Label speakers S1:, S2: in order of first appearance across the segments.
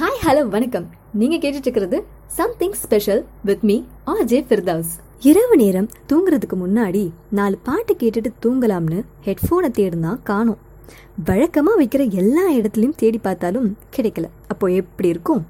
S1: Hi hello வணக்கம். நீங்க கேட்டுட்டு இருக்கிறது something special with me RJ Firdous இரவு நேரம் தூங்குறதுக்கு முன்னாடி நாலு பாட்டு கேட்டுட்டு தூங்கலாம்னு ஹெட்ஃபோனை தேடுனா காணும். வழக்கமா வைக்கிற எல்லா இடத்துலையும் தேடி பார்த்தாலும் கிடைக்கல. அப்போ எப்படி இருக்கும்?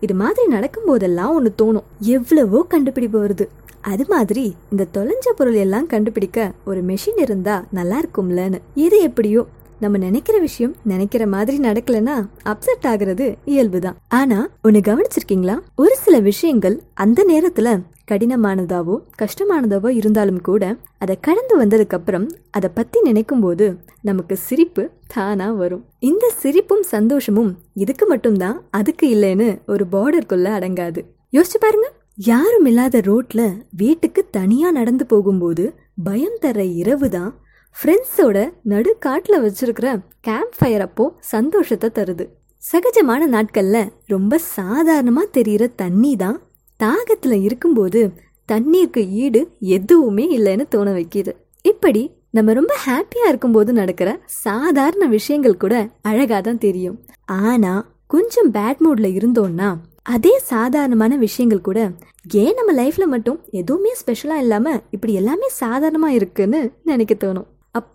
S1: இது மாதிரி நடக்கும்போதெல்லாம் ஒன்று தோணும். எவ்வளவோ கண்டுபிடிப்பு வருது. அது மாதிரி இந்த தொலைஞ்ச பொருள் எல்லாம் கண்டுபிடிக்க ஒரு மெஷின் இருந்தா நல்லா இருக்கும்லன்னு. இது எப்படியோ நம்ம நினைக்கிற விஷயம் நினைக்கிற மாதிரி நடக்கலன்னா அப்செட் ஆகுறது இயல்புதான். ஆனா ஒன்னு கவனிச்சிருக்கீங்களா? ஒரு சில விஷயங்கள் அந்த நேரத்துல கடினமானதாவோ கஷ்டமானதாவோ இருந்தாலும் கூட அதை கடந்து வந்ததுக்கு அப்புறம் அதை பத்தி நினைக்கும் போது நமக்கு சிரிப்பு தானா வரும். இந்த சிரிப்பும் சந்தோஷமும் இதுக்கு மட்டும்தான் அதுக்கு இல்லைன்னு ஒரு பார்டர்க்குள்ள அடங்காது. யோசிச்சு பாருங்க. யாரும் இல்லாத ரோட்ல வீட்டுக்கு தனியா நடந்து போகும்போது பயம் தர இரவு தான் ஃப்ரெண்ட்ஸோட நடு காட்டில் வச்சிருக்கிற கேம்ப் ஃபயர் அப்போ சந்தோஷத்தை தருது. சகஜமான நாட்களில் ரொம்ப சாதாரணமாக தெரியிற தண்ணி தான் தாகத்தில் இருக்கும்போது தண்ணீருக்கு ஈடு எதுவுமே இல்லைன்னு தோண வைக்கிது. இப்படி நம்ம ரொம்ப ஹாப்பியாக இருக்கும்போது நடக்கிற சாதாரண விஷயங்கள் கூட அழகாக தான் தெரியும். ஆனால் கொஞ்சம் பேட் மூடில் இருந்தோம்னா அதே சாதாரணமான விஷயங்கள் கூட ஏன் நம்ம லைஃப்பில் மட்டும் எதுவுமே ஸ்பெஷலாக இல்லாமல் இப்படி எல்லாமே சாதாரணமாக இருக்குன்னு நினைக்க தோணும்.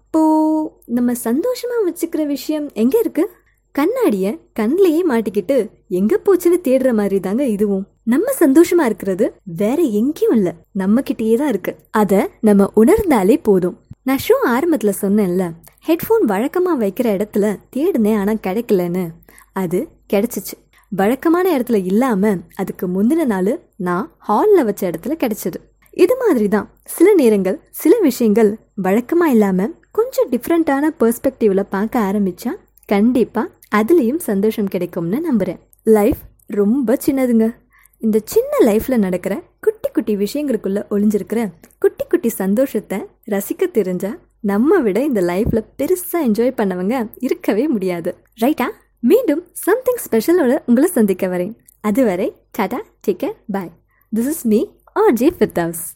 S1: அப்போ நம்ம சந்தோஷமா வச்சுக்கிற விஷயம் எங்க இருக்கு? கண்ணாடிய கண்ணிலேயே மாட்டிக்கிட்டு எங்க போச்சுன்னு தேடுற மாதிரி தாங்க இதுவும். நம்ம சந்தோஷமா இருக்கிறது வேற எங்கேயும் இல்ல. நம்ம கிட்டேயே தான் இருக்கு. அத நம்ம உணர்ந்தாலே போதும். நான் ஷோ ஆரம்பத்துல சொன்னேன்ல ஹெட்ஃபோன் வழக்கமா வைக்கிற இடத்துல தேடுனேன் ஆனா கிடைக்கலன்னு. அது கிடைச்சிச்சு. வழக்கமான இடத்துல இல்லாம அதுக்கு முந்தின நாள் நான் ஹாலில் வச்ச இடத்துல கிடைச்சது. இது மாதிரி தான் சில நேரங்கள் சில விஷயங்கள் வழக்கமா இல்லாம கொஞ்சம் டிஃப்ரெண்ட்டான பெர்ஸ்பெக்டிவ்ல பார்க்க ஆரம்பித்தா கண்டிப்பாக அதுலேயும் சந்தோஷம் கிடைக்கும்னு நம்புகிறேன் லைஃப் ரொம்ப சின்னதுங்க. இந்த சின்ன லைஃப்பில் நடக்கிற குட்டி குட்டி விஷயங்களுக்குள்ளே ஒளிஞ்சிருக்கிற குட்டி குட்டி சந்தோஷத்தை ரசிக்க தெரிஞ்சா நம்ம விட இந்த லைஃப்பில் பெருசாக என்ஜாய் பண்ணவங்க இருக்கவே முடியாது. ரைட்டா மீண்டும் சம்திங் ஸ்பெஷலோட உங்களை சந்திக்க வரேன். அதுவரை tata take care bye this is me R J house